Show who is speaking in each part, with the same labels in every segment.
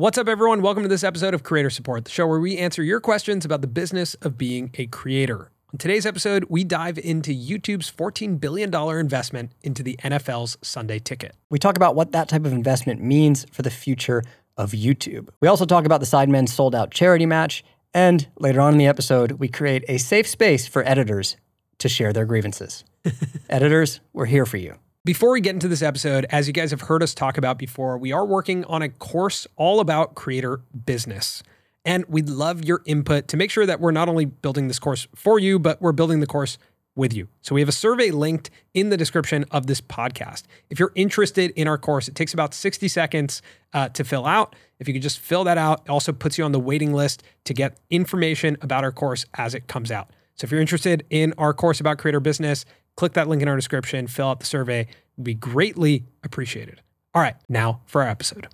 Speaker 1: What's up, everyone? Welcome to this episode of Creator Support, the show where we answer your questions about the business of being a creator. On today's episode, we dive into YouTube's $14 billion investment into the NFL's Sunday ticket.
Speaker 2: We talk about what that type of investment means for the future of YouTube. We also talk about the Sidemen sold out charity match. And later on in the episode, we create a safe space for editors to share their grievances. editors, we're here for you.
Speaker 1: Before we get into this episode, as you guys have heard us talk about before, we are working on a course all about creator business. And we'd love your input to make sure that we're not only building this course for you, but we're building the course with you. So we have a survey linked in the description of this podcast. If you're interested in our course, it takes about 60 seconds uh, to fill out. If you could just fill that out, it also puts you on the waiting list to get information about our course as it comes out. So if you're interested in our course about creator business, click that link in our description, fill out the survey. It would be greatly appreciated. All right, now for our episode.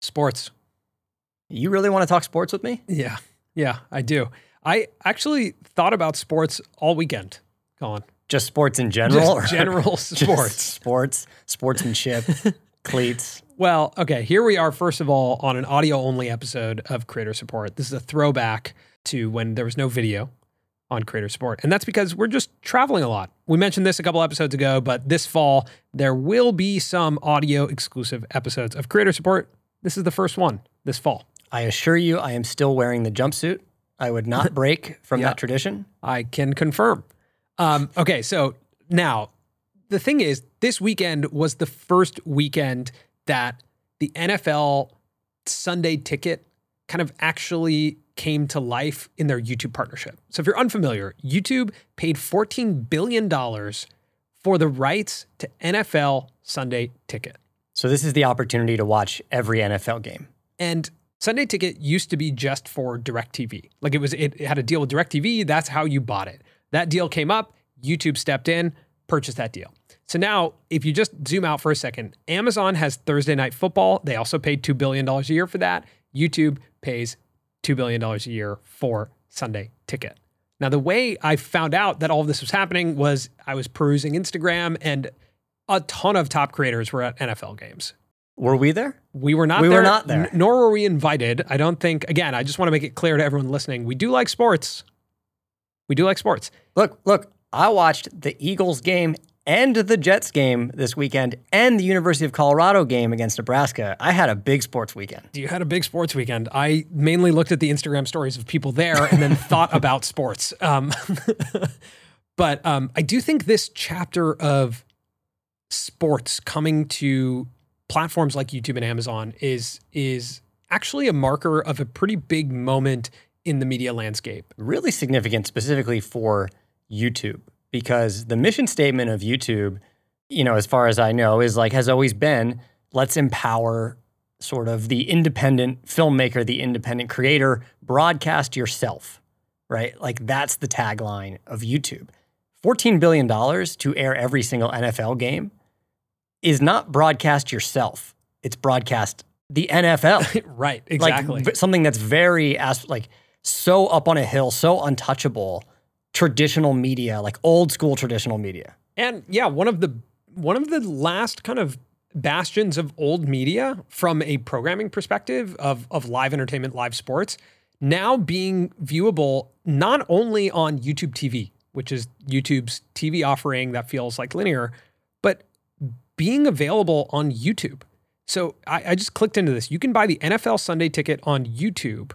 Speaker 1: Sports.
Speaker 2: You really want to talk sports with me?
Speaker 1: Yeah, yeah, I do. I actually thought about sports all weekend. Colin.
Speaker 2: Just sports in general?
Speaker 1: Just general
Speaker 2: Just
Speaker 1: sports.
Speaker 2: sports, sportsmanship, cleats.
Speaker 1: Well, okay, here we are, first of all, on an audio only episode of Creator Support. This is a throwback to when there was no video on Creator Support. And that's because we're just traveling a lot. We mentioned this a couple episodes ago, but this fall, there will be some audio exclusive episodes of Creator Support. This is the first one this fall.
Speaker 2: I assure you, I am still wearing the jumpsuit. I would not break from
Speaker 1: Yeah.
Speaker 2: that tradition.
Speaker 1: I can confirm. Um, okay, so now the thing is, this weekend was the first weekend that the NFL Sunday ticket kind of actually came to life in their YouTube partnership. So if you're unfamiliar, YouTube paid $14 billion for the rights to NFL Sunday ticket.
Speaker 2: So this is the opportunity to watch every NFL game.
Speaker 1: And Sunday Ticket used to be just for DirecTV. Like it was, it had a deal with DirecTV. That's how you bought it. That deal came up. YouTube stepped in, purchased that deal. So now, if you just zoom out for a second, Amazon has Thursday Night Football. They also paid $2 billion a year for that. YouTube pays $2 billion a year for Sunday Ticket. Now, the way I found out that all of this was happening was I was perusing Instagram and a ton of top creators were at NFL games.
Speaker 2: Were we there?
Speaker 1: We were not
Speaker 2: We were not there.
Speaker 1: n- nor were we invited. I don't think, again, I just want to make it clear to everyone listening we do like sports. We do like sports.
Speaker 2: Look, look, I watched the Eagles game and the Jets game this weekend and the University of Colorado game against Nebraska. I had a big sports weekend.
Speaker 1: You had a big sports weekend. I mainly looked at the Instagram stories of people there and then thought about sports. Um, but um, I do think this chapter of sports coming to platforms like YouTube and Amazon is is actually a marker of a pretty big moment in the media landscape.
Speaker 2: Really significant specifically for YouTube because the mission statement of YouTube, you know, as far as I know, is like has always been let's empower sort of the independent filmmaker, the independent creator, broadcast yourself, right? Like that's the tagline of YouTube. $14 billion to air every single NFL game is not broadcast yourself. It's broadcast the NFL.
Speaker 1: right, exactly.
Speaker 2: Like something that's very like so up on a hill, so untouchable. Traditional media, like old school traditional media.
Speaker 1: And yeah, one of the one of the last kind of bastions of old media from a programming perspective of of live entertainment, live sports, now being viewable not only on YouTube TV, which is YouTube's TV offering that feels like linear, but being available on YouTube. So I, I just clicked into this. You can buy the NFL Sunday ticket on YouTube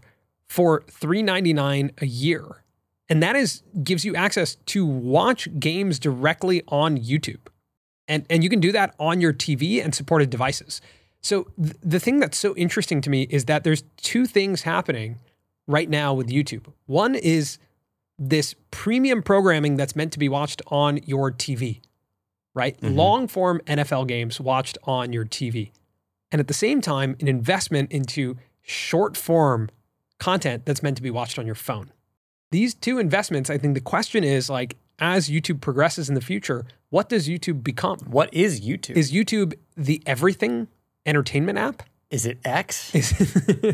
Speaker 1: for $3.99 a year. And that is gives you access to watch games directly on YouTube. And and you can do that on your TV and supported devices. So th- the thing that's so interesting to me is that there's two things happening right now with YouTube. One is this premium programming that's meant to be watched on your TV, right? Mm-hmm. Long form NFL games watched on your TV. And at the same time, an investment into short form content that's meant to be watched on your phone. These two investments, I think the question is like, as YouTube progresses in the future, what does YouTube become?
Speaker 2: What is YouTube?
Speaker 1: Is YouTube the everything entertainment app?
Speaker 2: Is it X?
Speaker 1: Is,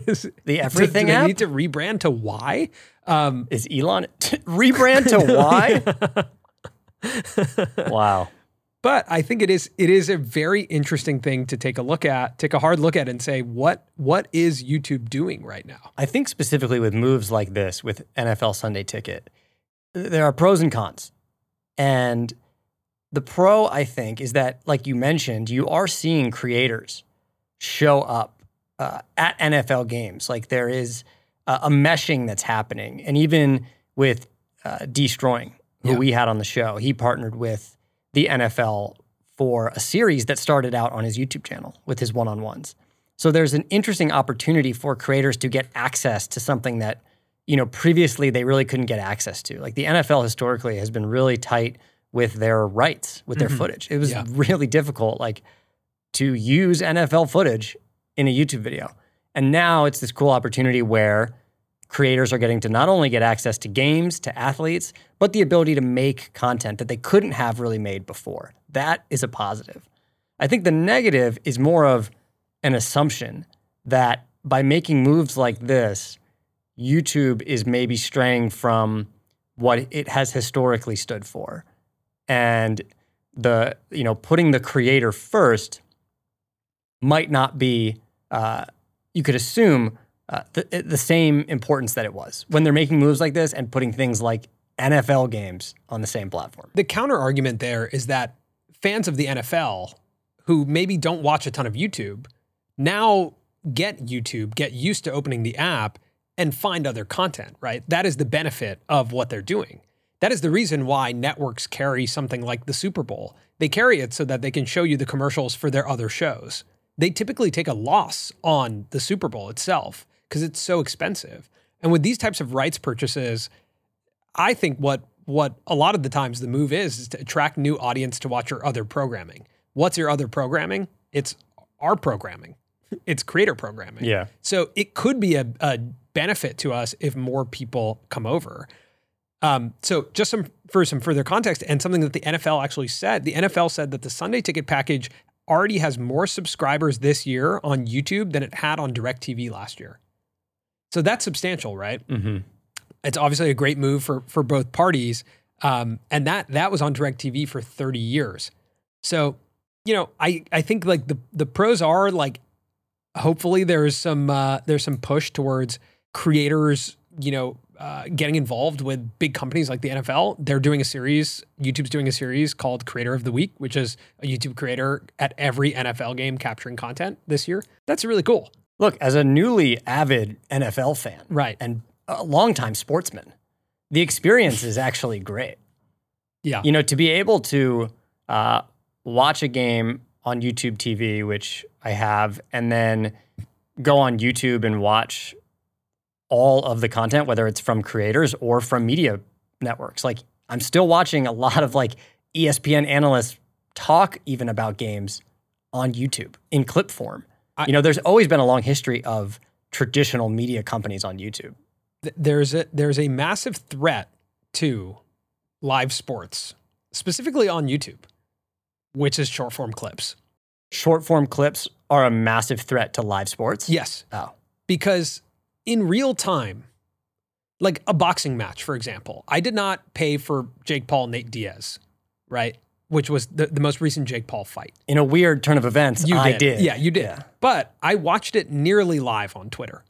Speaker 1: is
Speaker 2: The everything
Speaker 1: do they
Speaker 2: app?
Speaker 1: need to rebrand to Y? Um,
Speaker 2: Is Elon rebrand to Y? wow.
Speaker 1: But I think it is it is a very interesting thing to take a look at, take a hard look at and say what what is YouTube doing right now?
Speaker 2: I think specifically with moves like this with NFL Sunday Ticket, there are pros and cons. And the pro, I think, is that, like you mentioned, you are seeing creators show up uh, at NFL games. Like there is a, a meshing that's happening. And even with uh, Deestroying, who
Speaker 1: Yeah.
Speaker 2: we had on the show, he partnered with the NFL for a series that started out on his YouTube channel with his one on ones. So there's an interesting opportunity for creators to get access to something that, you know, previously they really couldn't get access to. Like the NFL historically has been really tight with their rights, with their mm-hmm. footage. It was
Speaker 1: Yeah.
Speaker 2: really difficult, like to use NFL footage in a YouTube video. And now it's this cool opportunity where creators are getting to not only get access to games, to athletes, but the ability to make content that they couldn't have really made before. That is a positive. I think the negative is more of an assumption that by making moves like this, YouTube is maybe straying from what it has historically stood for. And the, you know, putting the creator first might not be, uh, you could assume, uh, the, the same importance that it was when they're making moves like this and putting things like NFL games on the same platform.
Speaker 1: The counter argument there is that fans of the NFL who maybe don't watch a ton of YouTube now get YouTube, get used to opening the app and find other content, right? That is the benefit of what they're doing. That is the reason why networks carry something like the Super Bowl. They carry it so that they can show you the commercials for their other shows. They typically take a loss on the Super Bowl itself because it's so expensive. And with these types of rights purchases, I think what what a lot of the times the move is is to attract new audience to watch your other programming. What's your other programming? It's our programming. It's creator programming.
Speaker 2: Yeah.
Speaker 1: So it could be a, a benefit to us if more people come over. Um, so just some for some further context and something that the NFL actually said, the NFL said that the Sunday ticket package already has more subscribers this year on YouTube than it had on DirecTV last year. So that's substantial, right?
Speaker 2: Mm-hmm.
Speaker 1: it's obviously a great move for for both parties. Um, and that that was on DirecTV for 30 years. So, you know, I I think like the the pros are like hopefully there's some uh, there's some push towards creators, you know, uh, getting involved with big companies like the NFL. They're doing a series. YouTube's doing a series called Creator of the Week, which is a YouTube creator at every NFL game capturing content this year. That's really cool.
Speaker 2: Look, as a newly avid NFL fan,
Speaker 1: Right.
Speaker 2: and a longtime sportsman, the experience is actually great.
Speaker 1: Yeah.
Speaker 2: You know, to be able to uh, watch a game on YouTube TV, which I have, and then go on YouTube and watch all of the content, whether it's from creators or from media networks. Like, I'm still watching a lot of like ESPN analysts talk even about games on YouTube in clip form.
Speaker 1: I-
Speaker 2: you know, there's always been a long history of traditional media companies on YouTube.
Speaker 1: th- there's a there's a massive threat to live sports, specifically on YouTube, which is short form clips.
Speaker 2: Short form clips are a massive threat to live sports.
Speaker 1: Yes,
Speaker 2: Oh.
Speaker 1: because in real time, like a boxing match, for example, I did not pay for Jake Paul Nate Diaz, right? Which was the, the most recent Jake Paul fight.
Speaker 2: In a weird turn of events,
Speaker 1: You
Speaker 2: I
Speaker 1: did.
Speaker 2: did.
Speaker 1: Yeah, you did.
Speaker 2: Yeah.
Speaker 1: But I watched it nearly live on Twitter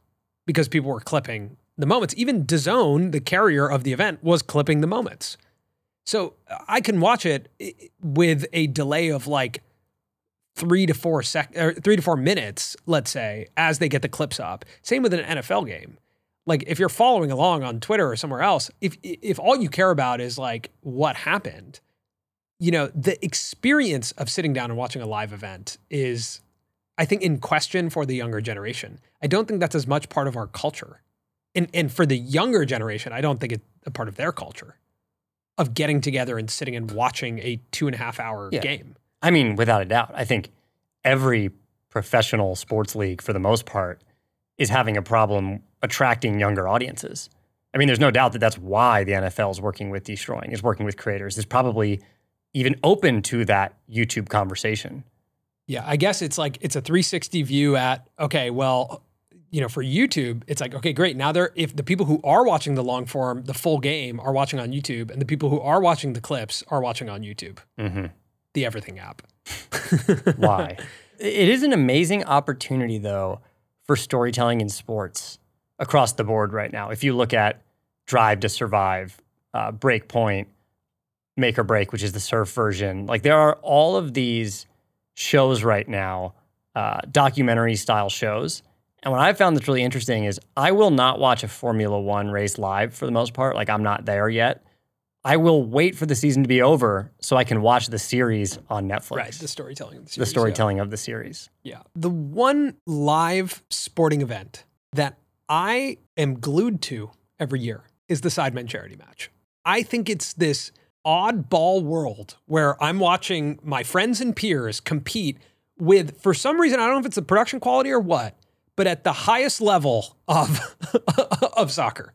Speaker 1: because people were clipping the moments. Even DAZN, the carrier of the event, was clipping the moments. So uh, I can watch it with a delay of like three to four sec or three to four minutes, let's say, as they get the clips up. Same with an NFL game. Like if you're following along on Twitter or somewhere else, if if all you care about is like what happened, you know, the experience of sitting down and watching a live event is, I think, in question for the younger generation. I don't think that's as much part of our culture. And, and for the younger generation, I don't think it's a part of their culture of getting together and sitting and watching a two and a half hour
Speaker 2: Yeah.
Speaker 1: game.
Speaker 2: I mean, without a doubt, I think every professional sports league, for the most part, is having a problem attracting younger audiences. I mean, there's no doubt that that's why the NFL is working with Deestroying, is working with creators, is probably even open to that YouTube conversation.
Speaker 1: Yeah, I guess it's like it's a 360 view at okay, well, you know, for YouTube, it's like okay, great. Now they're if the people who are watching the long form, the full game are watching on YouTube and the people who are watching the clips are watching on YouTube.
Speaker 2: Mm-hmm.
Speaker 1: the Everything app.
Speaker 2: Why? It is an amazing opportunity, though, for storytelling in sports across the board right now. If you look at Drive to Survive, uh, Breakpoint, Make or Break, which is the surf version, like there are all of these shows right now, uh, documentary style shows. And what I found that's really interesting is I will not watch a Formula One race live for the most part. Like I'm not there yet. I will wait for the season to be over so I can watch the series on Netflix.
Speaker 1: Right, the storytelling of the,
Speaker 2: the
Speaker 1: series, yeah.
Speaker 2: storytelling of the series.
Speaker 1: Yeah. The one live sporting event that I am glued to every year is the Sidemen charity match. I think it's this oddball world where I'm watching my friends and peers compete with, for some reason, I don't know if it's the production quality or what, but at the highest level of, of soccer.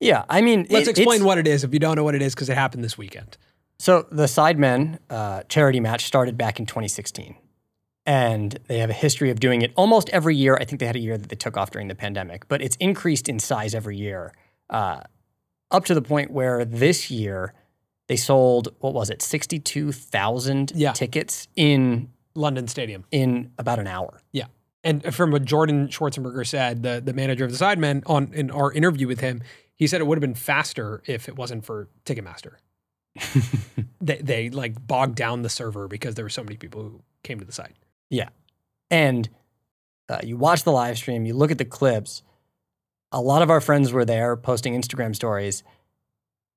Speaker 2: Yeah, I mean,
Speaker 1: Let's
Speaker 2: it-
Speaker 1: explain what it is if you don't know what it is because it happened this weekend.
Speaker 2: So the Sidemen uh, charity match started back in 2016, and they have a history of doing it almost every year. I think they had a year that they took off during the pandemic, but it's increased in size every year, uh, up to the point where this year they sold what was it, 62,000
Speaker 1: Yeah.
Speaker 2: tickets in
Speaker 1: London Stadium.
Speaker 2: in about an hour.
Speaker 1: Yeah. And from what Jordan Schwarzenberger said, the, the manager of the Sidemen, on in our interview with him, he said it would have been faster if it wasn't for Ticketmaster. they, they like bogged down the server because there were so many people who came to the site.
Speaker 2: Yeah, and uh, you watch the live stream, you look at the clips. A lot of our friends were there posting Instagram stories.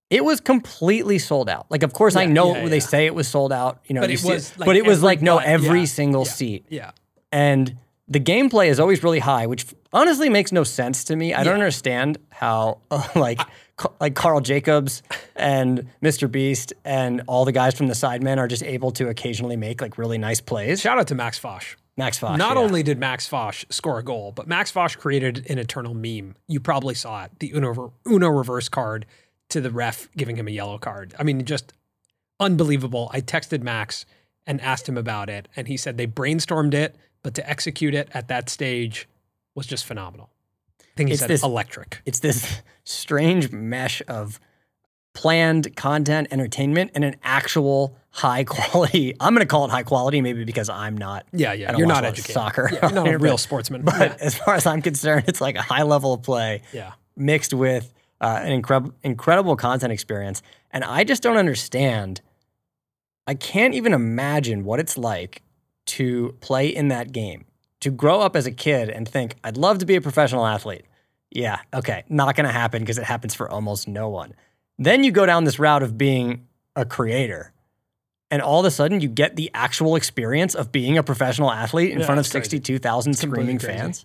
Speaker 2: It was completely sold out. Like, of course, I know
Speaker 1: yeah,
Speaker 2: they
Speaker 1: yeah.
Speaker 2: say it was sold out. You know,
Speaker 1: But
Speaker 2: you
Speaker 1: it was, like,
Speaker 2: but it was like no, every
Speaker 1: yeah,
Speaker 2: single
Speaker 1: yeah.
Speaker 2: seat,
Speaker 1: Yeah.
Speaker 2: and the gameplay is always really high, which honestly makes no sense to me. I don't understand how uh, like Ca- like Carl Jacobs and Mr. Beast and all the guys from the Sidemen are just able to occasionally make like really nice plays.
Speaker 1: Shout out to Max Fosh.
Speaker 2: Max Fosh,
Speaker 1: Not
Speaker 2: yeah.
Speaker 1: only did Max Fosh score a goal, but Max Fosh created an eternal meme. You probably saw it the Uno, Uno reverse card to the ref giving him a yellow card. I mean, just unbelievable. I texted Max and asked him about it, and he said they brainstormed it, but to execute it at that stage was just phenomenal. I think he
Speaker 2: It's
Speaker 1: said
Speaker 2: this-
Speaker 1: electric.
Speaker 2: it's this strange mesh of planned content, entertainment, and an actual high quality. I'm going to call it high quality, maybe because I'm not.
Speaker 1: Yeah, yeah. You're not
Speaker 2: a
Speaker 1: educated.
Speaker 2: soccer.
Speaker 1: Yeah, you're not a real sportsman.
Speaker 2: But
Speaker 1: yeah.
Speaker 2: as far as I'm concerned, it's like a high level of play
Speaker 1: yeah.
Speaker 2: mixed with uh, an incredible, incredible content experience. And I just don't understand. I can't even imagine what it's like to play in that game, to grow up as a kid and think, I'd love to be a professional athlete. Yeah, okay, not going to happen because it happens for almost no one. Then you go down this route of being a creator. And all of a sudden, you get the actual experience of being a professional athlete in
Speaker 1: Yeah,
Speaker 2: front of 62,000 screaming fans.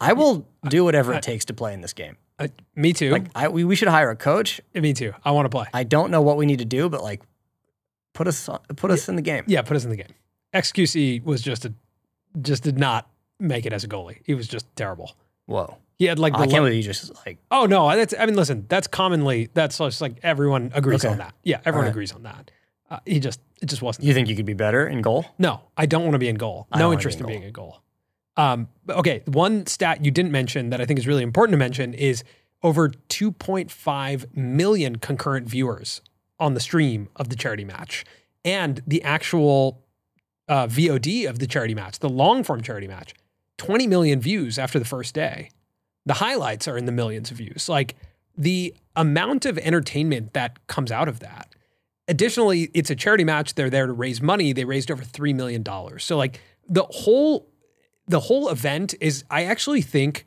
Speaker 2: I will do whatever
Speaker 1: I-
Speaker 2: it takes to play in this game.
Speaker 1: Uh, me too.
Speaker 2: Like I, we, we should hire a coach.
Speaker 1: me too. I want to play.
Speaker 2: I don't know what we need to do, but like put us on- put us in the game.
Speaker 1: Yeah, put us in the game. XQC was just a just did not make it as a goalie. He was just terrible.
Speaker 2: Whoa!
Speaker 1: He had like the
Speaker 2: I can't believe you just like
Speaker 1: oh no, that's I mean listen, that's commonly that's just like everyone agrees
Speaker 2: Okay.
Speaker 1: on that. Yeah, everyone
Speaker 2: right.
Speaker 1: agrees on that. Uh, he just it just wasn't.
Speaker 2: you think you could be better in goal.
Speaker 1: No, I don't want to be in goal.
Speaker 2: I
Speaker 1: No interest in
Speaker 2: in
Speaker 1: being in goal. Um, okay, one stat you didn't mention that I think is really important to mention is over 2.5 million concurrent viewers on the stream of the charity match, and the actual uh, VOD of the charity match, the long form charity match, 20 million views after the first day. The highlights are in the millions of views. Like the amount of entertainment that comes out of that. Additionally, it's a charity match. They're there to raise money. They raised over $3 million. So like the whole the whole event is I actually think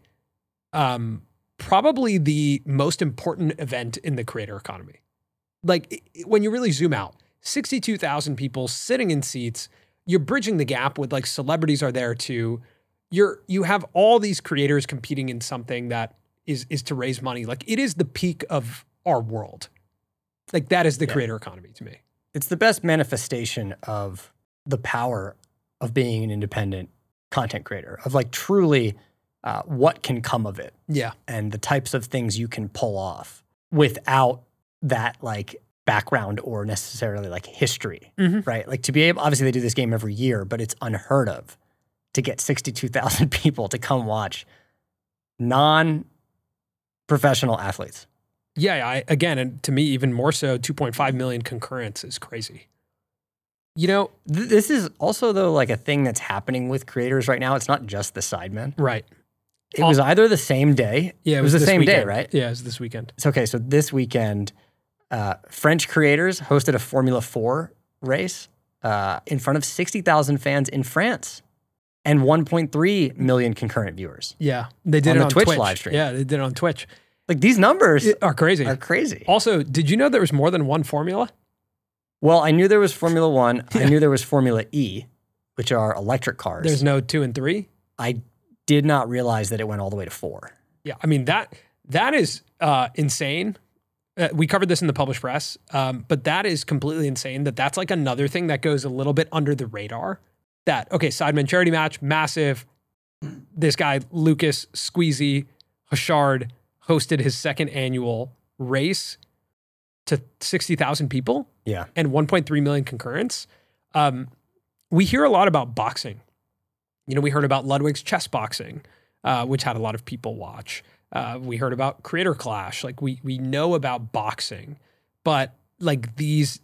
Speaker 1: um probably the most important event in the creator economy. Like i- when you really zoom out, 62,000 people sitting in seats, you're bridging the gap with like celebrities are there too. You're you have all these creators competing in something that is is to raise money. Like it is the peak of our world. Like that is the
Speaker 2: Yeah.
Speaker 1: creator economy to me.
Speaker 2: It's the best manifestation of the power of being an independent content creator. Of like truly uh, what can come of it
Speaker 1: Yeah.
Speaker 2: and the types of things you can pull off without that like background or necessarily like history.
Speaker 1: Mhm.
Speaker 2: right? Like to be able, obviously they do this game every year, but it's unheard of to get 62,000 people to come watch non professional athletes.
Speaker 1: Yeah, I again, and to me even more so, 2.5 million concurrents is crazy. You know,
Speaker 2: Th- this is also though like a thing that's happening with creators right now. It's not just the Sidemen.
Speaker 1: right.
Speaker 2: It was either the same day.
Speaker 1: Yeah,
Speaker 2: it was, the
Speaker 1: this
Speaker 2: same day,
Speaker 1: weekend.
Speaker 2: right?
Speaker 1: Yeah, it was this weekend.
Speaker 2: It's okay. So this weekend, uh, French creators hosted a Formula Four race uh, in front of sixty thousand fans in France, and one point three million concurrent viewers.
Speaker 1: Yeah, they did
Speaker 2: On
Speaker 1: it
Speaker 2: the
Speaker 1: on
Speaker 2: Twitch
Speaker 1: Twitch
Speaker 2: live stream.
Speaker 1: Yeah, they did it on Twitch.
Speaker 2: Like these numbers
Speaker 1: Are crazy.
Speaker 2: are crazy.
Speaker 1: Also, did you know there was more than one formula?
Speaker 2: Well, I knew there was Formula One. I knew there was Formula E, which are electric cars.
Speaker 1: There's no two and three.
Speaker 2: I did not realize that it went all the way to four.
Speaker 1: Yeah, I mean that that is uh, insane. Uh, we covered this in the Publish Press, um, but that is completely insane. That that's like another thing that goes a little bit under the radar. That okay, Sidemen charity match, massive. This guy Lucas Squeezie Hauchard hosted his second annual race to sixty thousand people
Speaker 2: Yeah.
Speaker 1: and 1.3 million concurrents. Um, we hear a lot about boxing. You know, we heard about Ludwig's chess boxing, uh, which had a lot of people watch. Uh, we heard about Creator Clash. Like we we know about boxing, but like these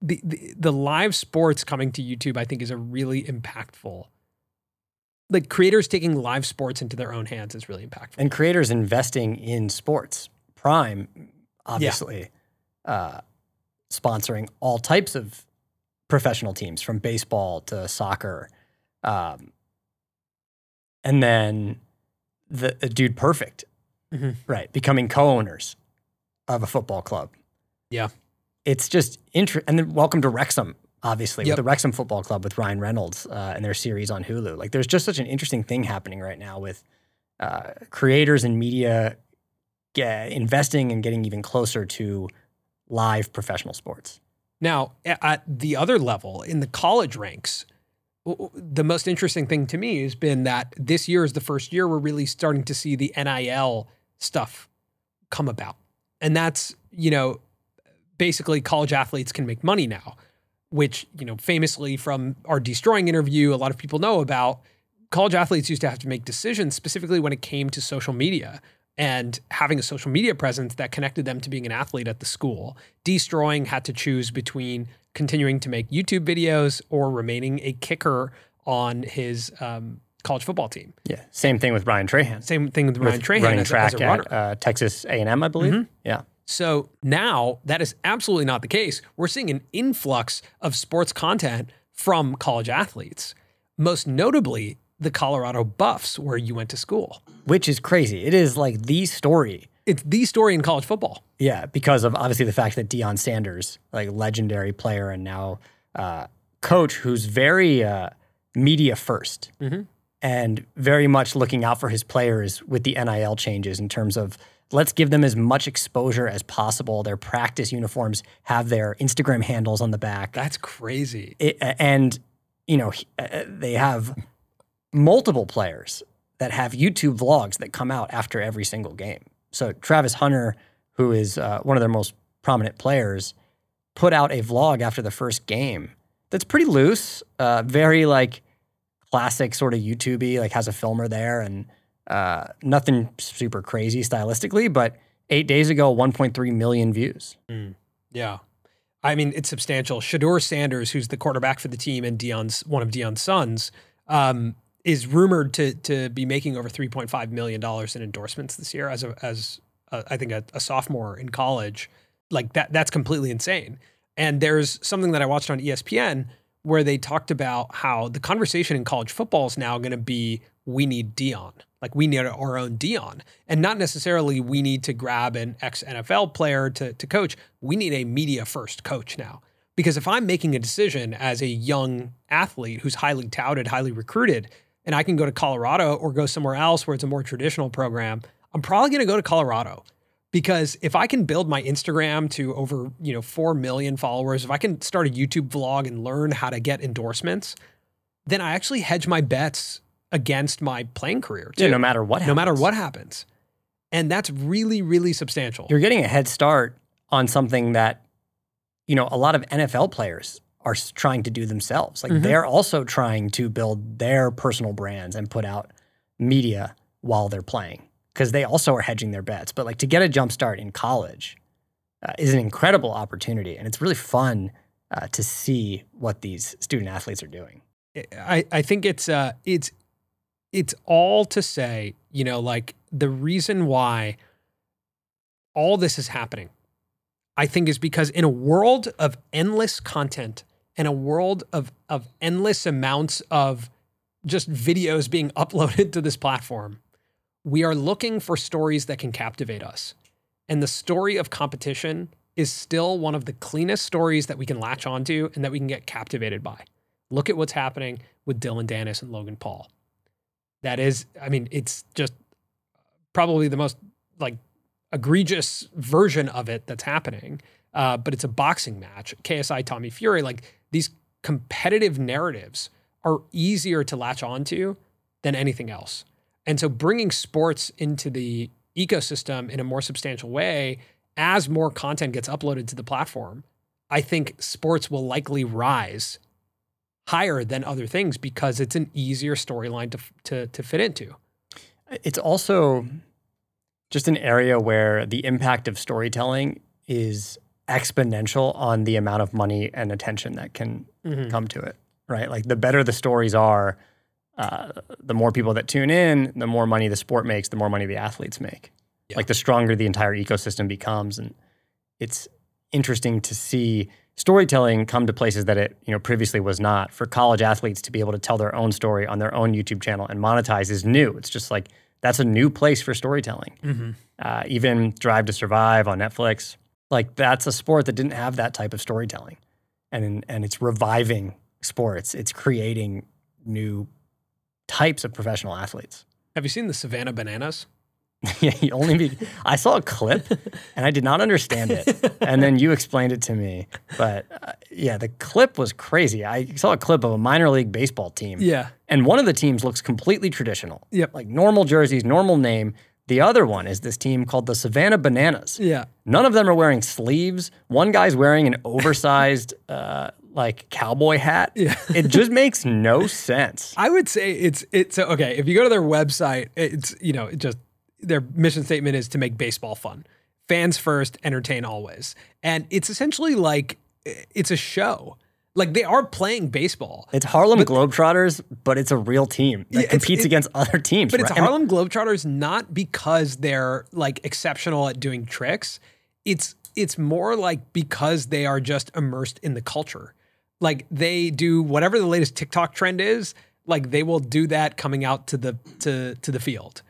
Speaker 1: the, the the live sports coming to YouTube, I think, is a really impactful. Like creators taking live sports into their own hands is really impactful.
Speaker 2: And creators investing in sports. Prime, obviously, uh, sponsoring all types of professional teams from baseball to soccer. Um, and then the, the Dude Perfect,
Speaker 1: Mhm.
Speaker 2: right? Becoming co owners of a football club.
Speaker 1: Yeah.
Speaker 2: It's just interesting. And then welcome to Wrexham, obviously,
Speaker 1: Yep.
Speaker 2: with the Wrexham Football Club with Ryan Reynolds uh, and their series on Hulu. Like, there's just such an interesting thing happening right now with uh, creators and media get, investing and getting even closer to live professional sports.
Speaker 1: Now, at the other level, in the college ranks, the most interesting thing to me has been that this year is the first year we're really starting to see the NIL stuff come about. And that's, you know, basically college athletes can make money now, which, you know, famously from our deestroying interview, a lot of people know about. College athletes used to have to make decisions specifically when it came to social media and having a social media presence that connected them to being an athlete at the school. Deestroying had to choose between continuing to make YouTube videos or remaining a kicker on his um, college football team.
Speaker 2: Yeah. Same thing with Ryan Trahan.
Speaker 1: Same thing with Ryan
Speaker 2: with
Speaker 1: Trahan
Speaker 2: running
Speaker 1: as,
Speaker 2: track
Speaker 1: as a
Speaker 2: at uh, Texas A&M, I believe. Yeah.
Speaker 1: So now that is absolutely not the case. We're seeing an influx of sports content from college athletes, most notably the Colorado Buffs, where you went to school.
Speaker 2: Which is crazy. It is like the story.
Speaker 1: It's the story in college football.
Speaker 2: Yeah, because of obviously the fact that Deion Sanders, like legendary player and now uh, coach, who's very uh, media 1st
Speaker 1: Mhm.
Speaker 2: and very much looking out for his players with the NIL changes in terms of let's give them as much exposure as possible. Their practice uniforms have their Instagram handles on the back.
Speaker 1: That's crazy.
Speaker 2: it, and you know uh, they have multiple players that have YouTube vlogs that come out after every single game. So Travis Hunter, who is uh, one of their most prominent players, put out a vlog after the first game that's pretty loose, uh, very like classic sort of YouTubey, like has a filmer there and uh, nothing super crazy stylistically, but eight days ago, 1.3 million views.
Speaker 1: Yeah. I mean, it's substantial. Shedeur Sanders, who's the quarterback for the team and Deion's one of Deion's sons, um, is rumored to to be making over three point five million dollars in endorsements this year as a as a, I think a, a sophomore in college. Like that, that's completely insane. And there's something that I watched on ESPN where they talked about how the conversation in college football is now going to be we need Deion. Like we need our own Deion. And not necessarily we need to grab an ex NFL player to, to coach. We need a media first coach now. Because if I'm making a decision as a young athlete who's highly touted, highly recruited, and I can go to Colorado or go somewhere else where it's a more traditional program, I'm probably going to go to Colorado because if I can build my Instagram to over, you know, 4 million followers, if I can start a YouTube vlog and learn how to get endorsements, then I actually hedge my bets against my playing career too.
Speaker 2: Yeah, no matter what
Speaker 1: no matter what happens. And that's really, really substantial.
Speaker 2: You're getting a head start on something that, you know, a lot of NFL players are trying to do themselves. Like
Speaker 1: Mhm.
Speaker 2: they're also trying to build their personal brands and put out media while they're playing because they also are hedging their bets. But like to get a jump start in college uh, is an incredible opportunity, and it's really fun uh, to see what these student athletes are doing.
Speaker 1: I, I think it's uh it's it's all to say, you know, like the reason why all this is happening, I think is because in a world of endless content and a world of of endless amounts of just videos being uploaded to this platform, we are looking for stories that can captivate us. And the story of competition is still one of the cleanest stories that we can latch onto and that we can get captivated by. Look at what's happening with Dillon Danis and Logan Paul. That is, I mean, it's just probably the most like egregious version of it that's happening. Uh, but it's a boxing match. KSI Tommy Fury, like these competitive narratives are easier to latch onto than anything else. And so bringing sports into the ecosystem in a more substantial way as more content gets uploaded to the platform, I think sports will likely rise higher than other things because it's an easier storyline to, to, to fit into.
Speaker 2: It's also just an area where the impact of storytelling is exponential on the amount of money and attention that can mm-hmm. come to it, right? Like the better the stories are, uh, the more people that tune in, the more money the sport makes, the more money the athletes make. Yeah. Like the stronger the entire ecosystem becomes, and it's interesting to see storytelling come to places that it you know previously was not. For college athletes to be able to tell their own story on their own YouTube channel and monetize is new. It's just like that's a new place for storytelling. Mm-hmm. Uh, even Drive to Survive on Netflix, like that's a sport that didn't have that type of storytelling, and and it's reviving sports. It's creating new types of professional athletes.
Speaker 1: Have you seen the Savannah Bananas?
Speaker 2: yeah, only be, I saw a clip and I did not understand it, and then you explained it to me. But uh, yeah, the clip was crazy. I saw a clip of a minor league baseball team.
Speaker 1: Yeah,
Speaker 2: and one of the teams looks completely traditional.
Speaker 1: Yep,
Speaker 2: like normal jerseys, normal name. The other one is this team called the Savannah Bananas.
Speaker 1: Yeah,
Speaker 2: none of them are wearing sleeves. One guy's wearing an oversized uh, like cowboy hat. Yeah. it just makes no sense.
Speaker 1: I would say it's it's okay. If you go to their website, it's you know, it just their mission statement is to make baseball fun. Fans first, entertain always. And it's essentially like it's a show. Like they are playing baseball.
Speaker 2: It's Harlem but, Globetrotters, but it's a real team that yeah, competes against other teams.
Speaker 1: But right? it's Harlem Globetrotters not because they're like exceptional at doing tricks. It's it's more like because they are just immersed in the culture like they do whatever the latest TikTok trend is, like they will do that coming out to the to to the field.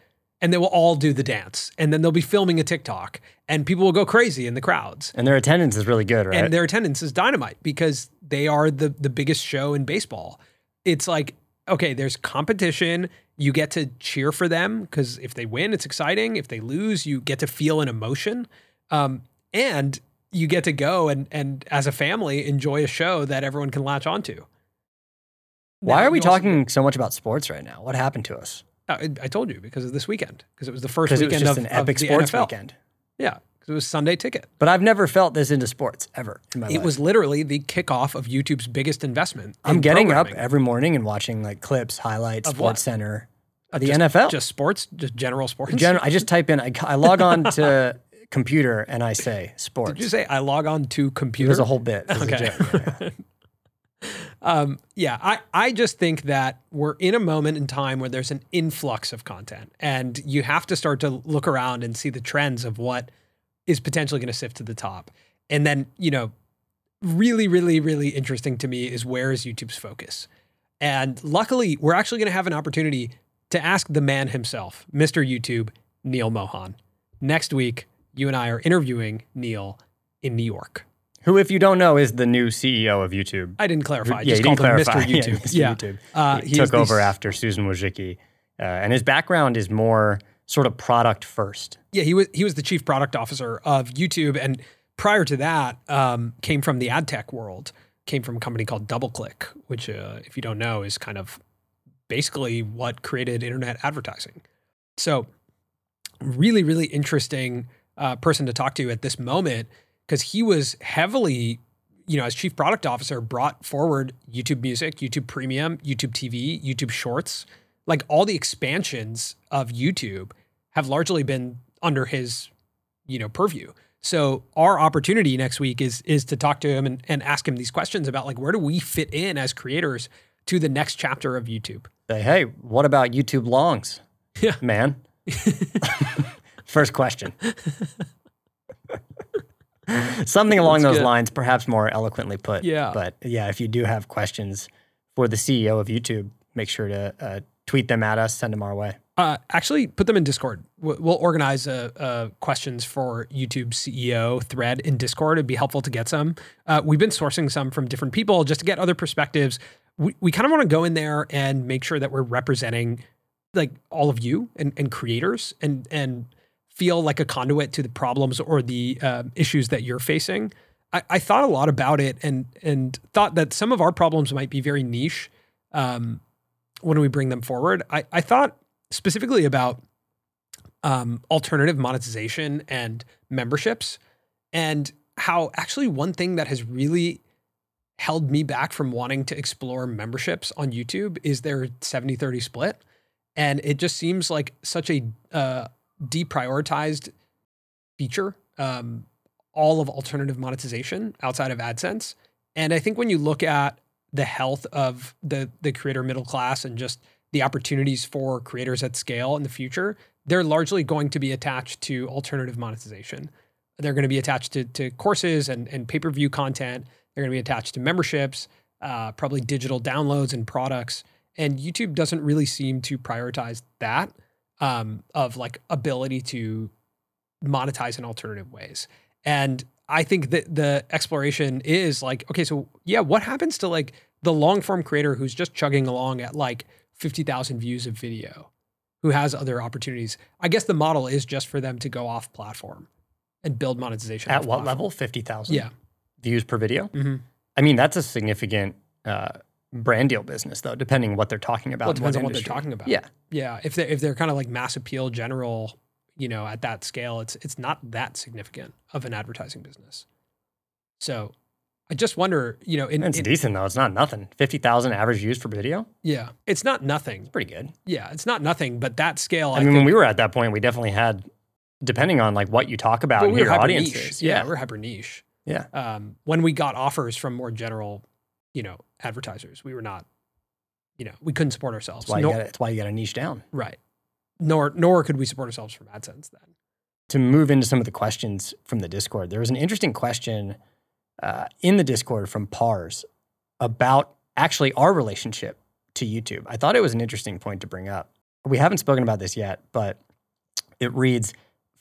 Speaker 1: And they will all do the dance. And then they'll be filming a TikTok and people will go crazy in the crowds.
Speaker 2: And their attendance is really good, right?
Speaker 1: And their attendance is dynamite because they are the the biggest show in baseball. It's like, okay, there's competition. You get to cheer for them because if they win, it's exciting. If they lose, you get to feel an emotion. Um, and you get to go and and as a family enjoy a show that everyone can latch onto.
Speaker 2: Why now, are we talking also, so much about sports right now? What happened to us?
Speaker 1: Uh, I, I told you because of this weekend because it was the first weekend it of
Speaker 2: an epic sports
Speaker 1: NFL.
Speaker 2: weekend.
Speaker 1: Yeah, because it was Sunday ticket.
Speaker 2: But I've never felt this into sports ever in my
Speaker 1: it
Speaker 2: life.
Speaker 1: It was literally the kickoff of YouTube's biggest investment.
Speaker 2: I'm getting up every morning and watching like clips, highlights, of Sports what? Center, uh, the
Speaker 1: just,
Speaker 2: NFL,
Speaker 1: just sports, just general sports.
Speaker 2: General, I just type in. I, I log on to computer and I say sports.
Speaker 1: Did you say I log on to computer?
Speaker 2: There's a whole bit.
Speaker 1: Okay. Yeah. um, yeah, I, I just think that we're in a moment in time where there's an influx of content and you have to start to look around and see the trends of what is potentially going to sift to the top. And then, you know, really, really, really interesting to me is where is YouTube's focus? And luckily, we're actually going to have an opportunity to ask the man himself, Mr. YouTube, Neal Mohan. Next week, you and I are interviewing Neal in New York.
Speaker 2: Who, if you don't know, is the new CEO of YouTube.
Speaker 1: I didn't clarify.
Speaker 2: Yeah,
Speaker 1: just called him
Speaker 2: Mr.
Speaker 1: YouTube.
Speaker 2: Yeah, Mr. YouTube. Uh, he took over after Susan Wojcicki. Uh, and his background is more sort of product first.
Speaker 1: Yeah, he was he was the chief product officer of YouTube, and prior to that, um, came from the ad tech world. Came from a company called DoubleClick, which, uh, if you don't know, is kind of basically what created internet advertising. So, really, really interesting uh, person to talk to at this moment because he was heavily, you know, as chief product officer, brought forward YouTube Music, YouTube Premium, YouTube TV, YouTube Shorts. Like all the expansions of YouTube have largely been under his, you know, purview. So our opportunity next week is is to talk to him and, and ask him these questions about like where do we fit in as creators to the next chapter of YouTube.
Speaker 2: Say, hey, what about YouTube longs?
Speaker 1: Yeah.
Speaker 2: Man. First question. Something along
Speaker 1: That's
Speaker 2: those
Speaker 1: good.
Speaker 2: lines, perhaps more eloquently put.
Speaker 1: Yeah.
Speaker 2: But yeah, if you do have questions for the CEO of YouTube, make sure to uh, tweet them at us, send them our way.
Speaker 1: Uh, actually, put them in Discord. We'll organize uh, uh, questions for YouTube CEO thread in Discord. It'd be helpful to get some. Uh, we've been sourcing some from different people just to get other perspectives. We, we kind of want to go in there and make sure that we're representing like all of you and, and creators and and feel like a conduit to the problems or the um, issues that you're facing. I, I thought a lot about it and and thought that some of our problems might be very niche um, when we bring them forward. I, I thought specifically about um, alternative monetization and memberships and how actually one thing that has really held me back from wanting to explore memberships on YouTube is their 70 30 split. And it just seems like such a uh, deprioritized feature, um, all of alternative monetization outside of AdSense. And I think when you look at the health of the the creator middle class and just the opportunities for creators at scale in the future, they're largely going to be attached to alternative monetization. They're going to be attached to, to courses and, and pay per view content. They're going to be attached to memberships, uh, probably digital downloads and products. And YouTube doesn't really seem to prioritize that um, of like ability to monetize in alternative ways. And I think that the exploration is like, okay, so yeah, what happens to like the long form creator who's just chugging along at like 50,000 views of video, who has other opportunities? I guess the model is just for them to go off platform and build monetization.
Speaker 2: At what
Speaker 1: platform.
Speaker 2: level? 50,000
Speaker 1: Yeah.
Speaker 2: views per video?
Speaker 1: hmm
Speaker 2: I mean, that's a significant uh, brand deal business, though, depending what they're talking about.
Speaker 1: Well, it depends on what they're talking about.
Speaker 2: Yeah.
Speaker 1: Yeah. If they're, if they're kind of like mass appeal general, you know, at that scale, it's, it's not that significant of an advertising business. So I just wonder, you know, in,
Speaker 2: It's
Speaker 1: in-
Speaker 2: decent, though. It's not nothing. 50,000 average views per video?
Speaker 1: yeah, it's not nothing.
Speaker 2: It's pretty good.
Speaker 1: Yeah. It's not nothing, but that scale, I,
Speaker 2: I, mean,
Speaker 1: think,
Speaker 2: when we were at that point, we definitely had, depending on like what you talk about and
Speaker 1: we
Speaker 2: your audience
Speaker 1: Yeah,
Speaker 2: Yeah.
Speaker 1: We're hyper niche.
Speaker 2: Yeah.
Speaker 1: Um, when we got offers from more general, you know, advertisers, we were not, you know, we couldn't support ourselves.
Speaker 2: That's why, you gotta, that's why you got to niche down.
Speaker 1: right. Nor, nor could we support ourselves from AdSense then.
Speaker 2: to move into some of the questions from the Discord, there was an interesting question uh, in the Discord from Pars about actually our relationship to YouTube. I thought it was an interesting point to bring up. We haven't spoken about this yet, but it reads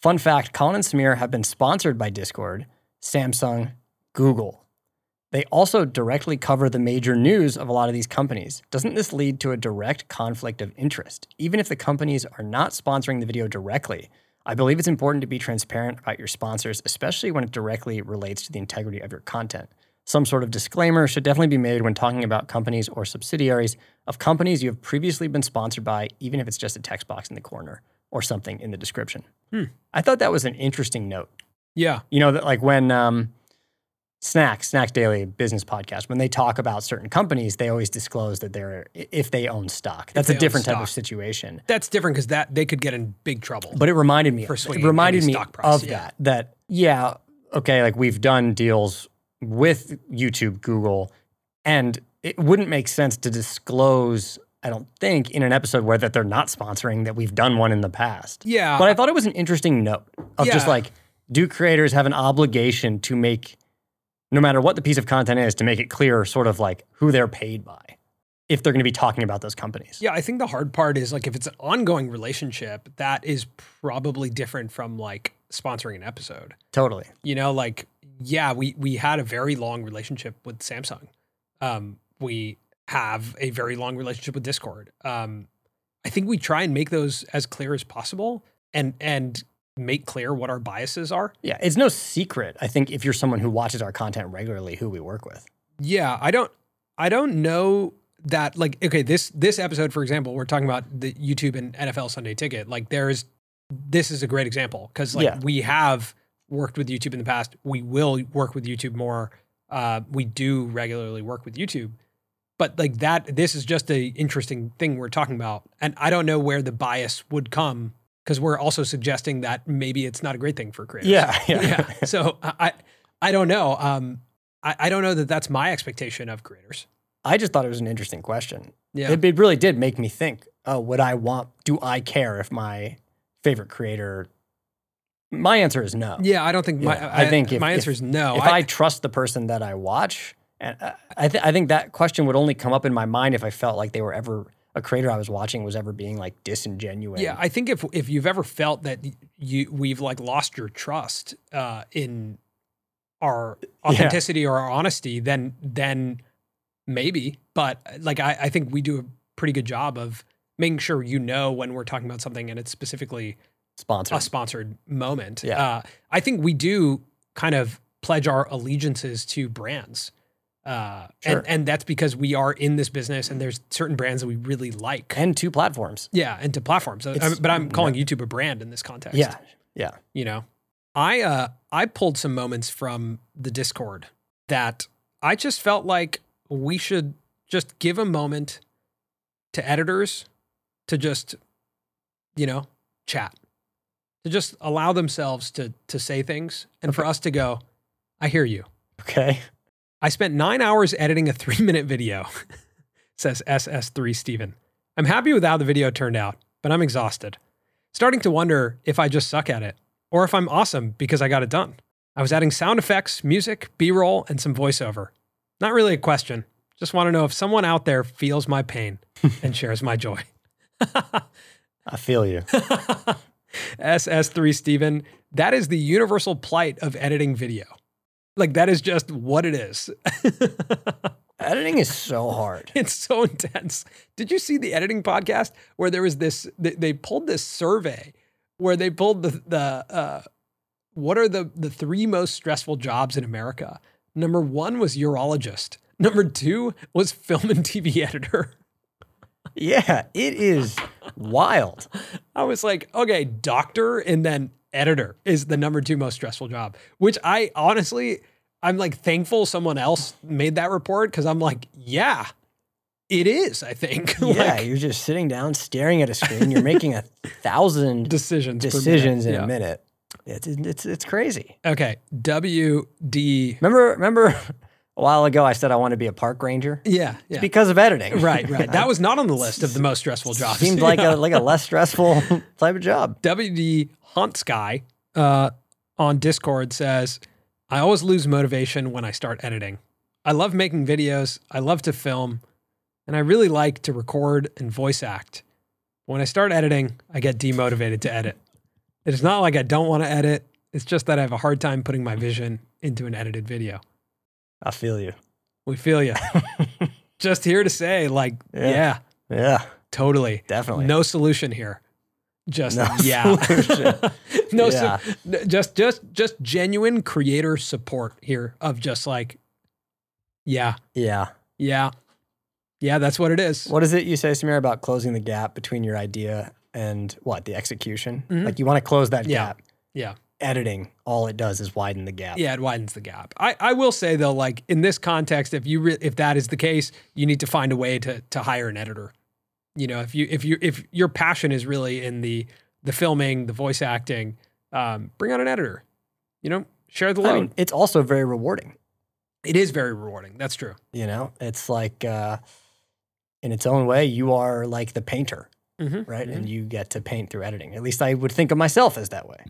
Speaker 2: Fun fact Colin and Samir have been sponsored by Discord, Samsung, Google. They also directly cover the major news of a lot of these companies. Doesn't this lead to a direct conflict of interest? Even if the companies are not sponsoring the video directly, I believe it's important to be transparent about your sponsors, especially when it directly relates to the integrity of your content. Some sort of disclaimer should definitely be made when talking about companies or subsidiaries of companies you have previously been sponsored by, even if it's just a text box in the corner or something in the description.
Speaker 1: Hmm.
Speaker 2: I thought that was an interesting note.
Speaker 1: Yeah.
Speaker 2: You know, that like when um, Snack, Snack Daily business podcast, when they talk about certain companies, they always disclose that they're, if they own stock. That's a different type
Speaker 1: stock.
Speaker 2: of situation.
Speaker 1: That's different because that they could get in big trouble.
Speaker 2: But it reminded me, it reminded me
Speaker 1: price,
Speaker 2: of
Speaker 1: yeah.
Speaker 2: that, that, yeah, okay, like we've done deals with YouTube, Google, and it wouldn't make sense to disclose, I don't think, in an episode where that they're not sponsoring that we've done one in the past.
Speaker 1: yeah.
Speaker 2: But I thought it was an interesting note of just like, do creators have an obligation to make, no matter what the piece of content is, to make it clear sort of like who they're paid by if they're going to be talking about those companies?
Speaker 1: Yeah, I think the hard part is like if it's an ongoing relationship, that is probably different from like sponsoring an episode.
Speaker 2: Totally.
Speaker 1: You know, like yeah, we we had a very long relationship with Samsung. Um, we have a very long relationship with Discord. Um, I think we try and make those as clear as possible and and make clear what our biases are.
Speaker 2: Yeah, it's no secret. I think if you're someone who watches our content regularly, who we work with.
Speaker 1: Yeah, I don't I don't know that like okay, this this episode for example, we're talking about the YouTube and NFL Sunday ticket. Like there's this is a great example cuz like
Speaker 2: Yeah.
Speaker 1: we have worked with YouTube in the past. We will work with YouTube more. Uh, we do regularly work with YouTube. But like that this is just a interesting thing we're talking about and I don't know where the bias would come because we're also suggesting that maybe it's not a great thing for creators.
Speaker 2: Yeah, yeah.
Speaker 1: yeah. So I, I, I don't know. Um, I, I don't know that that's my expectation of creators.
Speaker 2: I just thought it was an interesting question.
Speaker 1: Yeah.
Speaker 2: It, it really did make me think, oh, would I want, do I care if my favorite creator? My answer is no.
Speaker 1: yeah. I don't think my,
Speaker 2: Yeah,
Speaker 1: I,
Speaker 2: I think if-
Speaker 1: my
Speaker 2: if-
Speaker 1: answer is no.
Speaker 2: If I, trust the person that I watch, and I, I, th- I think that question would only come up in my mind if I felt like they were ever, a creator I was watching was ever being like disingenuous.
Speaker 1: Yeah, I think if if you've ever felt that you we've like lost your trust uh, in our authenticity or our honesty, then then maybe. But like I, I think we do a pretty good job of making sure you know when we're talking about something and it's specifically
Speaker 2: Sponsored.
Speaker 1: a sponsored moment.
Speaker 2: Yeah.
Speaker 1: Uh, I think we do kind of pledge our allegiances to brands. Uh,
Speaker 2: Sure.
Speaker 1: and, and that's because we are in this business and there's certain brands that we really like.
Speaker 2: and two platforms.
Speaker 1: Yeah, and two platforms. Uh,
Speaker 2: It's-
Speaker 1: but I'm calling YouTube a brand in this context.
Speaker 2: Yeah. Yeah.
Speaker 1: You know, I uh I pulled some moments from the Discord that I just felt like we should just give a moment to editors to just, you know, chat, to just allow themselves to to say things, and for us to go, I hear you.
Speaker 2: Okay.
Speaker 1: I spent nine hours editing a three minute video, says SS3 Steven. I'm happy with how the video turned out, but I'm exhausted. Starting to wonder if I just suck at it or if I'm awesome because I got it done. I was adding sound effects, music, B roll, and some voiceover. Not really a question. Just want to know if someone out there feels my pain and shares my joy.
Speaker 2: I feel you.
Speaker 1: SS3 Steven, that is the universal plight of editing video. Like, that is just what it is.
Speaker 2: Editing is so hard.
Speaker 1: It's so intense. Did you see the editing podcast where there was this? They, they pulled this survey where they pulled the the uh, what are the the three most stressful jobs in America? Number one was urologist. Number two was film and TV editor.
Speaker 2: Yeah, it is wild.
Speaker 1: I was like, okay, doctor and then editor is the number two most stressful job, which I honestly, I'm like thankful someone else made that report because I'm like, yeah, it is, I think.
Speaker 2: Yeah,
Speaker 1: like
Speaker 2: you're just sitting down, staring at a screen. You're making a thousand
Speaker 1: decisions.
Speaker 2: decisions in
Speaker 1: Yeah.
Speaker 2: a minute. It's it's it's crazy.
Speaker 1: Okay, WD.
Speaker 2: Remember remember a while ago I said I want to be a park ranger
Speaker 1: Yeah, yeah.
Speaker 2: because of editing.
Speaker 1: right, right. That was not on the list of the most stressful jobs.
Speaker 2: Seemed like
Speaker 1: Yeah.
Speaker 2: a like a less stressful type of job.
Speaker 1: WD Hunt guy uh, on Discord says, I always lose motivation when I start editing. I love making videos, I love to film, and I really like to record and voice act. When I start editing, I get demotivated to edit. It's not like I don't want to edit, it's just that I have a hard time putting my vision into an edited video.
Speaker 2: I feel you.
Speaker 1: We feel you. just here to say, like,
Speaker 2: Yeah.
Speaker 1: yeah,
Speaker 2: Yeah,
Speaker 1: totally.
Speaker 2: definitely.
Speaker 1: No solution here. Just
Speaker 2: No
Speaker 1: yeah. no
Speaker 2: Yeah.
Speaker 1: so- just just just genuine creator support here of just like yeah,
Speaker 2: Yeah.
Speaker 1: yeah. Yeah, that's what it is.
Speaker 2: What is it you say, Samir, about closing the gap between your idea and what the execution?
Speaker 1: Mhm.
Speaker 2: Like you want to close that
Speaker 1: Yeah.
Speaker 2: gap.
Speaker 1: Yeah.
Speaker 2: Editing, all it does is widen the gap.
Speaker 1: Yeah, it widens the gap. I, I will say though, like in this context, if you re- if that is the case, you need to find a way to to hire an editor. You know, if you if you if your passion is really in the the filming, the voice acting, um, bring on an editor. You know, share the load.
Speaker 2: I mean, it's also very rewarding.
Speaker 1: it is very rewarding. That's true.
Speaker 2: You know, it's like uh, in its own way, you are like the painter,
Speaker 1: Mhm,
Speaker 2: right? And you get to paint through editing. At least I would think of myself as that way.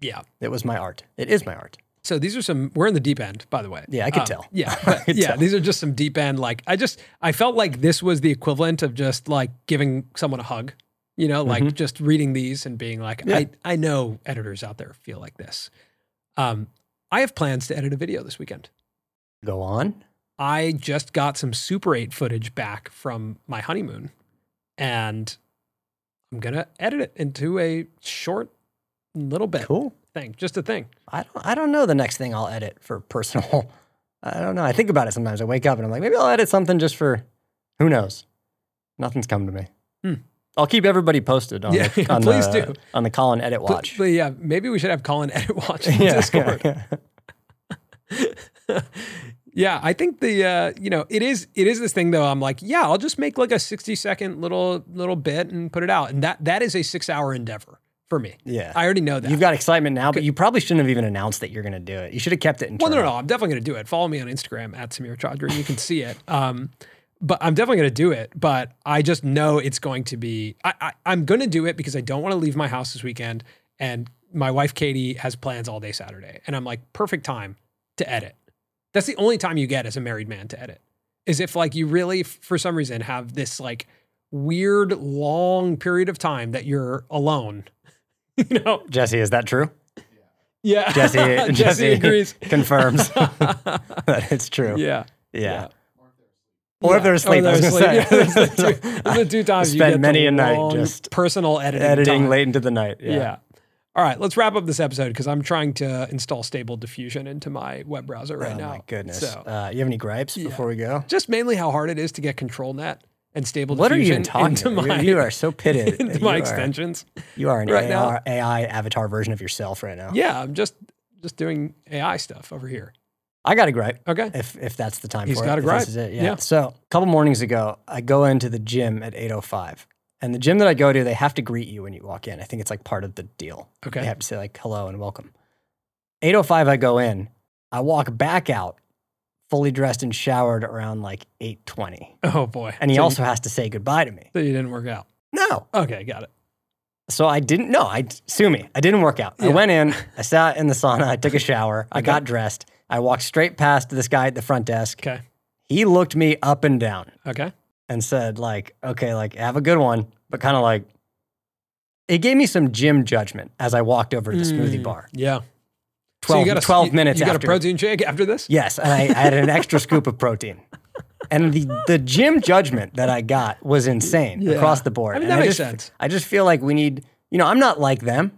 Speaker 1: Yeah.
Speaker 2: It was my art. It is my art.
Speaker 1: So these are some. We're in the deep end, by the way.
Speaker 2: Yeah, I could
Speaker 1: Um,
Speaker 2: tell.
Speaker 1: Yeah,
Speaker 2: could
Speaker 1: yeah.
Speaker 2: tell.
Speaker 1: These are just some deep end. Like I just, I felt like this was the equivalent of just like giving someone a hug. You know, like
Speaker 2: Mhm.
Speaker 1: just reading these and being like,
Speaker 2: Yeah.
Speaker 1: I, I know editors out there feel like this. Um, I have plans to edit a video this weekend.
Speaker 2: Go on.
Speaker 1: I just got some Super 8 footage back from my honeymoon, and I'm gonna edit it into a short little bit
Speaker 2: Cool.
Speaker 1: thing, just a thing.
Speaker 2: I don't. I don't know the next thing I'll edit for personal. I don't know. I think about it sometimes. I wake up and I'm like, maybe I'll edit something just for. Who knows? Nothing's come to me.
Speaker 1: Hmm.
Speaker 2: I'll keep everybody posted on
Speaker 1: Yeah,
Speaker 2: the
Speaker 1: yeah,
Speaker 2: on
Speaker 1: please
Speaker 2: the,
Speaker 1: do.
Speaker 2: on the Colin Edit
Speaker 1: But-
Speaker 2: Watch.
Speaker 1: But, yeah, maybe we should have Colin edit watch in
Speaker 2: yeah,
Speaker 1: Discord.
Speaker 2: yeah, yeah.
Speaker 1: yeah, I think the uh, you know it is it is this thing though. I'm like, yeah, I'll just make like a 60 second little little bit and put it out, and that that is a six hour endeavor for me.
Speaker 2: Yeah.
Speaker 1: I already know that.
Speaker 2: You've got excitement now, but you probably shouldn't have even announced that you're going to do it. You should have kept it
Speaker 1: well,
Speaker 2: internal.
Speaker 1: no, no, no. I'm definitely going to do it. Follow me on Instagram at Samir Chaudhry. You can see it. Um, but I'm definitely going to do it. But I just know it's going to be. I, I I'm going to do it because I don't want to leave my house this weekend, and my wife Katie has plans all day Saturday, and I'm like, perfect time to edit. That's the only time you get as a married man to edit. Is if like you really, for some reason, have this like weird long period of time that you're alone. you know?
Speaker 2: Jesse, is that true?
Speaker 1: Yeah.
Speaker 2: Jesse,
Speaker 1: Jesse
Speaker 2: Jesse
Speaker 1: agrees.
Speaker 2: confirms that it's true.
Speaker 1: Yeah.
Speaker 2: Yeah. Or if they're
Speaker 1: Yeah.
Speaker 2: asleep, I was
Speaker 1: they're
Speaker 2: say.
Speaker 1: asleep. Yeah, the two- two times you
Speaker 2: spent
Speaker 1: get
Speaker 2: many a night just
Speaker 1: personal editing.
Speaker 2: Editing
Speaker 1: time.
Speaker 2: late into the night.
Speaker 1: Yeah.
Speaker 2: Yeah.
Speaker 1: All right, let's wrap up this episode because I'm trying to install Stable Diffusion into my web browser right
Speaker 2: oh
Speaker 1: now.
Speaker 2: Oh my goodness.
Speaker 1: So
Speaker 2: uh, you have any gripes before we go?
Speaker 1: just mainly how hard it is to get ControlNet and Stable
Speaker 2: What are you talking
Speaker 1: into
Speaker 2: about?
Speaker 1: my
Speaker 2: you, you are so pitted.
Speaker 1: into
Speaker 2: you
Speaker 1: my
Speaker 2: are,
Speaker 1: extensions.
Speaker 2: You are an
Speaker 1: right now.
Speaker 2: AI avatar version of yourself right now.
Speaker 1: Yeah, I'm just just doing AI stuff over here.
Speaker 2: I got a gripe.
Speaker 1: Okay.
Speaker 2: If if that's the time
Speaker 1: He's
Speaker 2: for
Speaker 1: got
Speaker 2: it.
Speaker 1: a gripe.
Speaker 2: This is it. Yeah.
Speaker 1: Yeah.
Speaker 2: So a couple mornings ago, I go into the gym at 8:05, and the gym that I go to, they have to greet you when you walk in. I think it's like part of the deal.
Speaker 1: Okay.
Speaker 2: They have to say like hello and welcome. 8:05, I go in. I walk back out, fully dressed and showered around like 8:20,
Speaker 1: Oh boy.
Speaker 2: and he
Speaker 1: so
Speaker 2: also has to say goodbye to me.
Speaker 1: you, so you didn't work out.
Speaker 2: No.
Speaker 1: Okay, got it.
Speaker 2: So I didn't. No, I sue me. I didn't work out. I went in. I sat in the sauna. I took a shower. I
Speaker 1: Okay.
Speaker 2: got dressed. I walked straight past this guy at the front desk.
Speaker 1: Okay.
Speaker 2: He looked me up and down
Speaker 1: Okay.
Speaker 2: and said, like, okay, like, have a good one, but kind of like, it gave me some gym judgment as I walked over to the smoothie
Speaker 1: Mm,
Speaker 2: bar.
Speaker 1: Yeah.
Speaker 2: 12,
Speaker 1: so you got a,
Speaker 2: 12
Speaker 1: you-
Speaker 2: minutes
Speaker 1: You got
Speaker 2: after.
Speaker 1: a protein shake after this?
Speaker 2: Yes, and I, I had an extra scoop of protein. And the, the gym judgment that I got was insane
Speaker 1: Yeah.
Speaker 2: across the board.
Speaker 1: I mean,
Speaker 2: And
Speaker 1: that makes
Speaker 2: just,
Speaker 1: sense.
Speaker 2: I just feel like we need, you know, I'm not like them,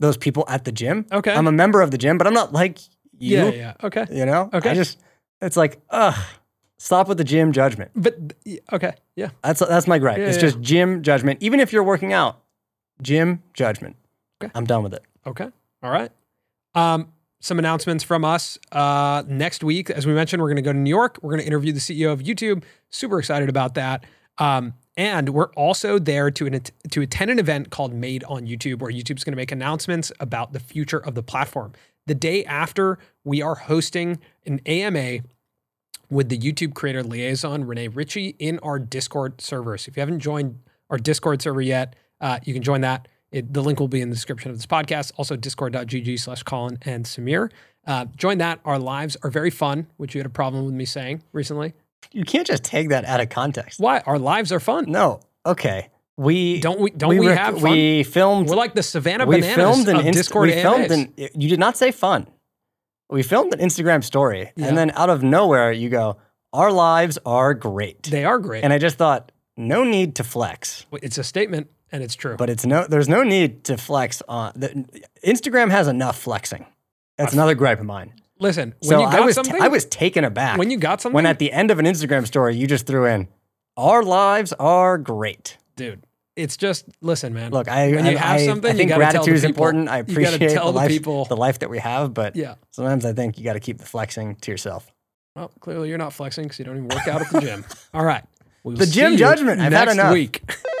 Speaker 2: those people at the gym.
Speaker 1: Okay.
Speaker 2: I'm a member of the gym, but I'm not like you.
Speaker 1: yeah, yeah. Okay.
Speaker 2: You know?
Speaker 1: Okay.
Speaker 2: I just, it's like, ugh, stop with the gym judgment.
Speaker 1: But okay. Yeah.
Speaker 2: That's that's my gripe.
Speaker 1: Yeah,
Speaker 2: it's
Speaker 1: yeah.
Speaker 2: just gym judgment. Even if you're working out, gym judgment.
Speaker 1: Okay.
Speaker 2: I'm done with it.
Speaker 1: Okay. All right. Um, some announcements from us. Uh, next week, as we mentioned, we're going to go to New York. We're going to interview the CEO of YouTube. Super excited about that. Um, and we're also there to an, to attend an event called Made on YouTube, where YouTube's going to make announcements about the future of the platform. The day after, we are hosting an AMA with the YouTube creator liaison Rene Ritchie in our Discord server. So if you haven't joined our Discord server yet, uh, you can join that. It, the link will be in the description of this podcast. Also, discord.gg slash Colin and Samir. Uh, join that. Our lives are very fun, which you had a problem with me saying recently.
Speaker 2: You can't just take that out of context.
Speaker 1: Why? Our lives are fun.
Speaker 2: No. Okay. We
Speaker 1: Don't we? Don't we,
Speaker 2: rec-
Speaker 1: have fun?
Speaker 2: We filmed.
Speaker 1: We're like the Savannah Bananas.
Speaker 2: we
Speaker 1: Bananas
Speaker 2: filmed an
Speaker 1: of
Speaker 2: Inst-
Speaker 1: Discord
Speaker 2: we filmed
Speaker 1: AMAs.
Speaker 2: an, You did not say fun. We filmed an Instagram story,
Speaker 1: Yeah.
Speaker 2: and then out of nowhere, you go, "Our lives are great,"
Speaker 1: they are great.
Speaker 2: and I just thought, no need to flex.
Speaker 1: it's a statement, and it's true.
Speaker 2: But it's no, there's no need to flex on. The, Instagram has enough flexing. That's another gripe of mine.
Speaker 1: Listen, when
Speaker 2: So
Speaker 1: you got
Speaker 2: I was, t-
Speaker 1: something,
Speaker 2: I was taken aback
Speaker 1: when you got something,
Speaker 2: when at the end of an Instagram story you just threw in, "Our lives are great."
Speaker 1: dude, it's just listen, man.
Speaker 2: Look, I
Speaker 1: when you
Speaker 2: I,
Speaker 1: have
Speaker 2: I-
Speaker 1: something,
Speaker 2: I think
Speaker 1: gotta tell the
Speaker 2: gratitude is important. I appreciate
Speaker 1: tell
Speaker 2: the, life,
Speaker 1: people.
Speaker 2: the life that we have, but
Speaker 1: yeah.
Speaker 2: sometimes I think you got to keep the flexing to yourself.
Speaker 1: Well, clearly you're not flexing because you don't even work out at the gym. All right. We will
Speaker 2: The gym judgment. I've had enough.
Speaker 1: week.